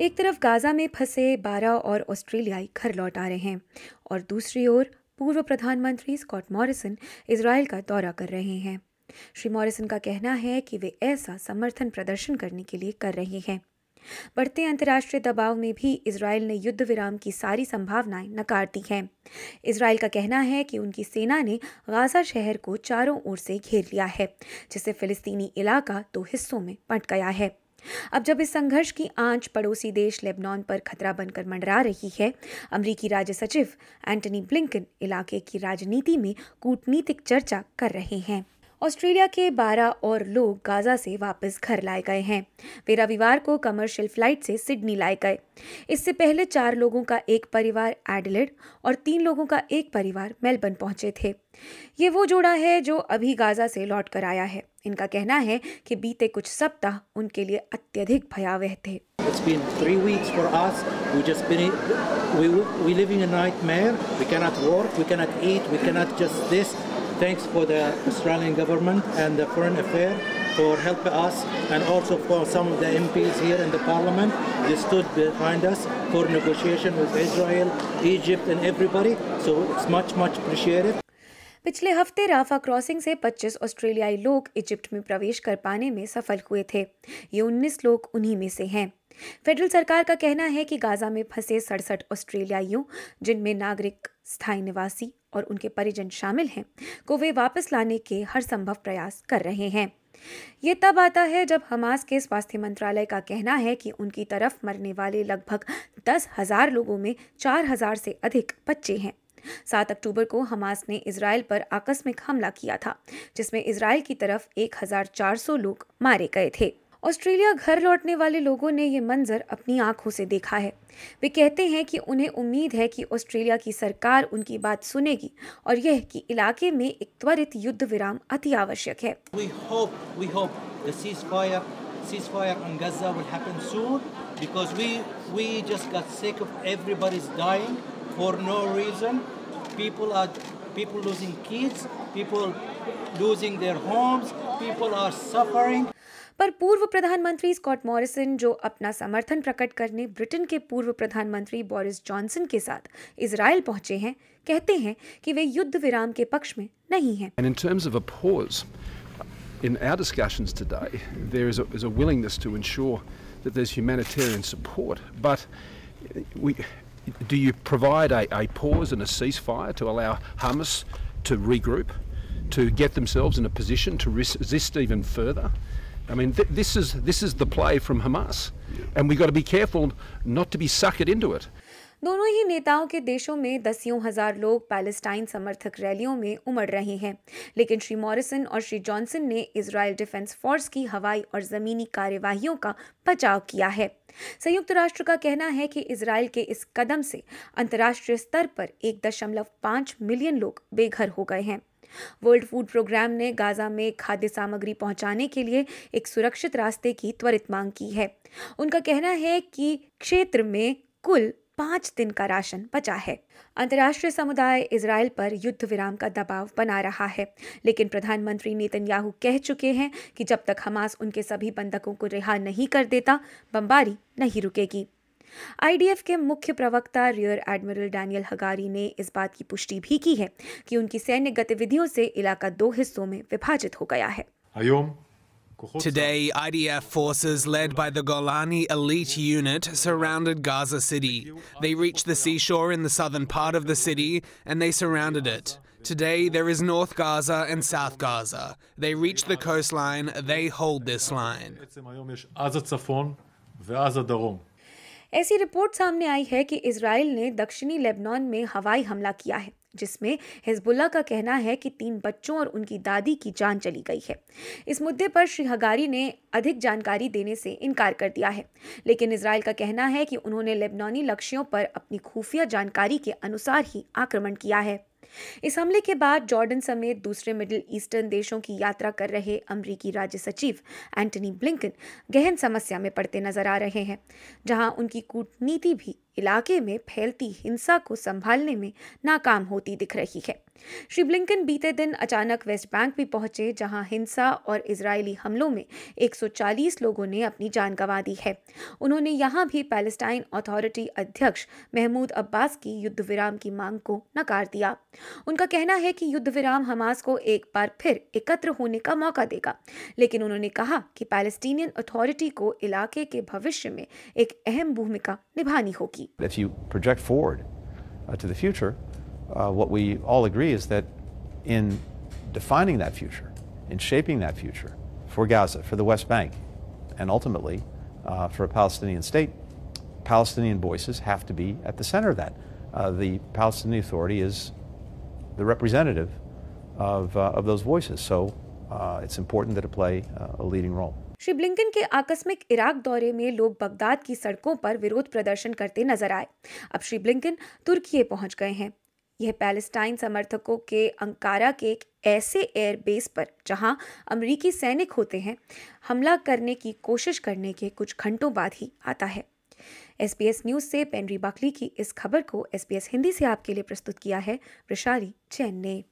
एक तरफ़ गाजा में फंसे 12 और ऑस्ट्रेलियाई घर लौट आ रहे हैं और दूसरी ओर पूर्व प्रधानमंत्री स्कॉट मॉरिसन इसराइल का दौरा कर रहे हैं। श्री मॉरिसन का कहना है कि वे ऐसा समर्थन प्रदर्शन करने के लिए कर रहे हैं। बढ़ते अंतर्राष्ट्रीय दबाव में भी इसराइल ने युद्ध विराम की सारी संभावनाएँ नकार दी हैं। इसराइल का कहना है कि उनकी सेना ने गाजा शहर को चारों ओर से घेर लिया है, जिससे फिलिस्तीनी इलाका दो हिस्सों में बंट गया है। अब जब इस संघर्ष की आँच पड़ोसी देश लेबनान पर खतरा बनकर मंडरा रही है, अमरीकी राज्य सचिव एंटनी ब्लिंकन इलाके की राजनीति में कूटनीतिक चर्चा कर रहे हैं। ऑस्ट्रेलिया के 12 और लोग गाजा से वापस घर लाए गए हैं वे रविवार को कमर्शियल फ़्लाइट से सिडनी लाए गए इससे पहले चार लोगों का एक परिवार एडलेड और तीन लोगों का एक परिवार मेलबर्न पहुँचे थे ये वो जोड़ा है जो अभी गाजा से लौट कर आया है इनका कहना है कि बीते कुछ सप्ताह उनके लिए अत्यधिक भयावह थे It's been three weeks for us. We just been we we a nightmare. We cannot work. We cannot eat. We cannot just this. Thanks for the Australian government and the Foreign Affairs for helping us and also for some of the MPs here in the parliament. They stood behind us for negotiation with Israel, Egypt and everybody. So it's much, much appreciated. पिछले हफ़्ते Rafa crossing से 25 ऑस्ट्रेलियाई लोग Egypt में प्रवेश कर पाने में सफल हुए थे ये 19 लोग उन्हीं में से हैं फेडरल सरकार का कहना है कि गाजा में फंसे सड़सठ ऑस्ट्रेलियाइयों जिनमें नागरिक स्थायी निवासी और उनके परिजन शामिल हैं, को वे वापस लाने के हर संभव प्रयास कर रहे हैं। ये तब आता है जब हमास के स्वास्थ्य मंत्रालय का कहना है कि उनकी तरफ़ मरने वाले लगभग दस हज़ार लोगों में चार हज़ार से अधिक बच्चे हैं। सात अक्टूबर को हमास ने इसराइल पर आकस्मिक हमला किया था, जिसमें इसराइल की तरफ़ 1400 लोग मारे गए थे। ऑस्ट्रेलिया घर लौटने वाले लोगों ने ये मंजर अपनी आँखों से देखा है वे कहते हैं कि उन्हें उम्मीद है कि ऑस्ट्रेलिया की सरकार उनकी बात सुनेगी और यह कि इलाके में एक त्वरित युद्ध विराम अति आवश्यक है We hope, we hope the ceasefire, ceasefire on Gaza will happen soon because we, we just got sick of everybody's dying for no reason. People are people losing kids, people losing their homes, people are suffering. पर पूर्व प्रधानमंत्री Scott Morrison जो अपना समर्थन प्रकट करने Britain के पूर्व प्रधानमंत्री बोरिस जॉनसन के साथ इसराइल पहुँचे हैं कहते हैं कि वे युद्ध विराम के पक्ष में नहीं हैं। In terms of a pause in our discussions today there is is a willingness to ensure that there is humanitarian support but we do you provide a a pause and a ceasefire to allow Hamas to regroup To get themselves in a position to resist even further, I mean, th- this is this is the play from Hamas, and we've got to be careful not to be suckered into it. दोनों ही नेताओं के देशों में दसियों हज़ार लोग Palestine समर्थक रैलियों में उमड़ रहे हैं। लेकिन श्री मॉरिसन और श्री जॉनसन ने इसराइल डिफेंस फोर्स की हवाई और जमीनी कार्यवाहियों का बचाव किया है। संयुक्त राष्ट्र का कहना है कि इसराइल के इस कदम से अंतर्राष्ट्रीय स्तर पर एक दशमलव पाँच मिलियन लोग बेघर हो गए हैं। वर्ल्ड फ़ूड प्रोग्राम ने गाजा में खाद्य सामग्री पहुँचाने के लिए एक सुरक्षित रास्ते की त्वरित मांग की है। उनका कहना है कि क्षेत्र में कुल पाँच दिन का राशन बचा है। अंतर्राष्ट्रीय समुदाय इसराइल पर युद्ध विराम का दबाव बना रहा है। लेकिन प्रधानमंत्री नेतन्याहू कह चुके हैं कि जब तक हमास उनके सभी बंधकों को रिहा नहीं कर देता, बमबारी नहीं रुकेगी। आईडीएफ के मुख्य प्रवक्ता रियर एडमिरल डैनियल हगारी ने इस बात की पुष्टि भी की है कि उनकी सैन्य गतिविधियों से इलाका दो हिस्सों में विभाजित हो गया है। Today, IDF forces led by the Golani elite unit surrounded Gaza City. They reached the seashore in the southern part of the city and they surrounded it. Today, there is North Gaza and South Gaza. They reached the coastline, they hold this line. ऐसी report सामने आई है कि Israel ने दक्षिणी Lebanon में हवाई हमला किया है जिसमें हिजबुल्ला का कहना है कि तीन बच्चों और उनकी दादी की जान चली गई है। इस मुद्दे पर श्री हगारी ने अधिक जानकारी देने से इनकार कर दिया है। लेकिन इसराइल का कहना है कि उन्होंने लेबनानी लक्ष्यों पर अपनी खुफिया जानकारी के अनुसार ही आक्रमण किया है। इस हमले के बाद जॉर्डन समेत दूसरे मिडिल ईस्टर्न देशों की यात्रा कर रहे अमरीकी राज्य सचिव एंटनी ब्लिंकन गहन समस्या में पड़ते नज़र आ रहे हैं, जहाँ उनकी कूटनीति भी इलाके में फैलती हिंसा को संभालने में नाकाम होती दिख रही है। श्री ब्लिंकन बीते दिन अचानक वेस्ट बैंक भी पहुँचे, जहाँ हिंसा और इजरायली हमलों में 140 लोगों ने अपनी जान गंवा दी है। उन्होंने यहाँ भी पैलेस्टाइन अथॉरिटी अध्यक्ष महमूद अब्बास की युद्ध विराम की मांग को नकार दिया। उनका कहना है कि युद्ध विराम हमास को एक बार फिर एकत्र होने का मौका देगा, लेकिन उन्होंने कहा कि पैलेस्टीनियन अथॉरिटी को इलाके के भविष्य में एक अहम भूमिका निभानी होगी। If you project forward uh, to the future, uh, what we all agree is that in defining that future, in shaping that future for Gaza, for the West Bank, and ultimately uh, for a Palestinian state, Palestinian voices have to be at the center of that. Uh, the Palestinian Authority is the representative of, uh, of those voices, so uh, it's important that it play a leading role. Shri Blinken के आकस्मिक Iraq दौरे में लोग Baghdad की सड़कों पर विरोध प्रदर्शन करते नज़र आए। अब श्री ब्लिंकन तुर्की पहुँच गए हैं। यह पैलेस्टाइन समर्थकों के अंकारा के एक ऐसे एयर बेस पर, जहाँ अमरीकी सैनिक होते हैं, हमला करने की कोशिश करने के कुछ घंटों बाद ही आता है। एसपीएस न्यूज़ से पेनरी बाकली की इस खबर को एसपीएस हिंदी से आपके लिए प्रस्तुत किया है वृशाली जैन ने।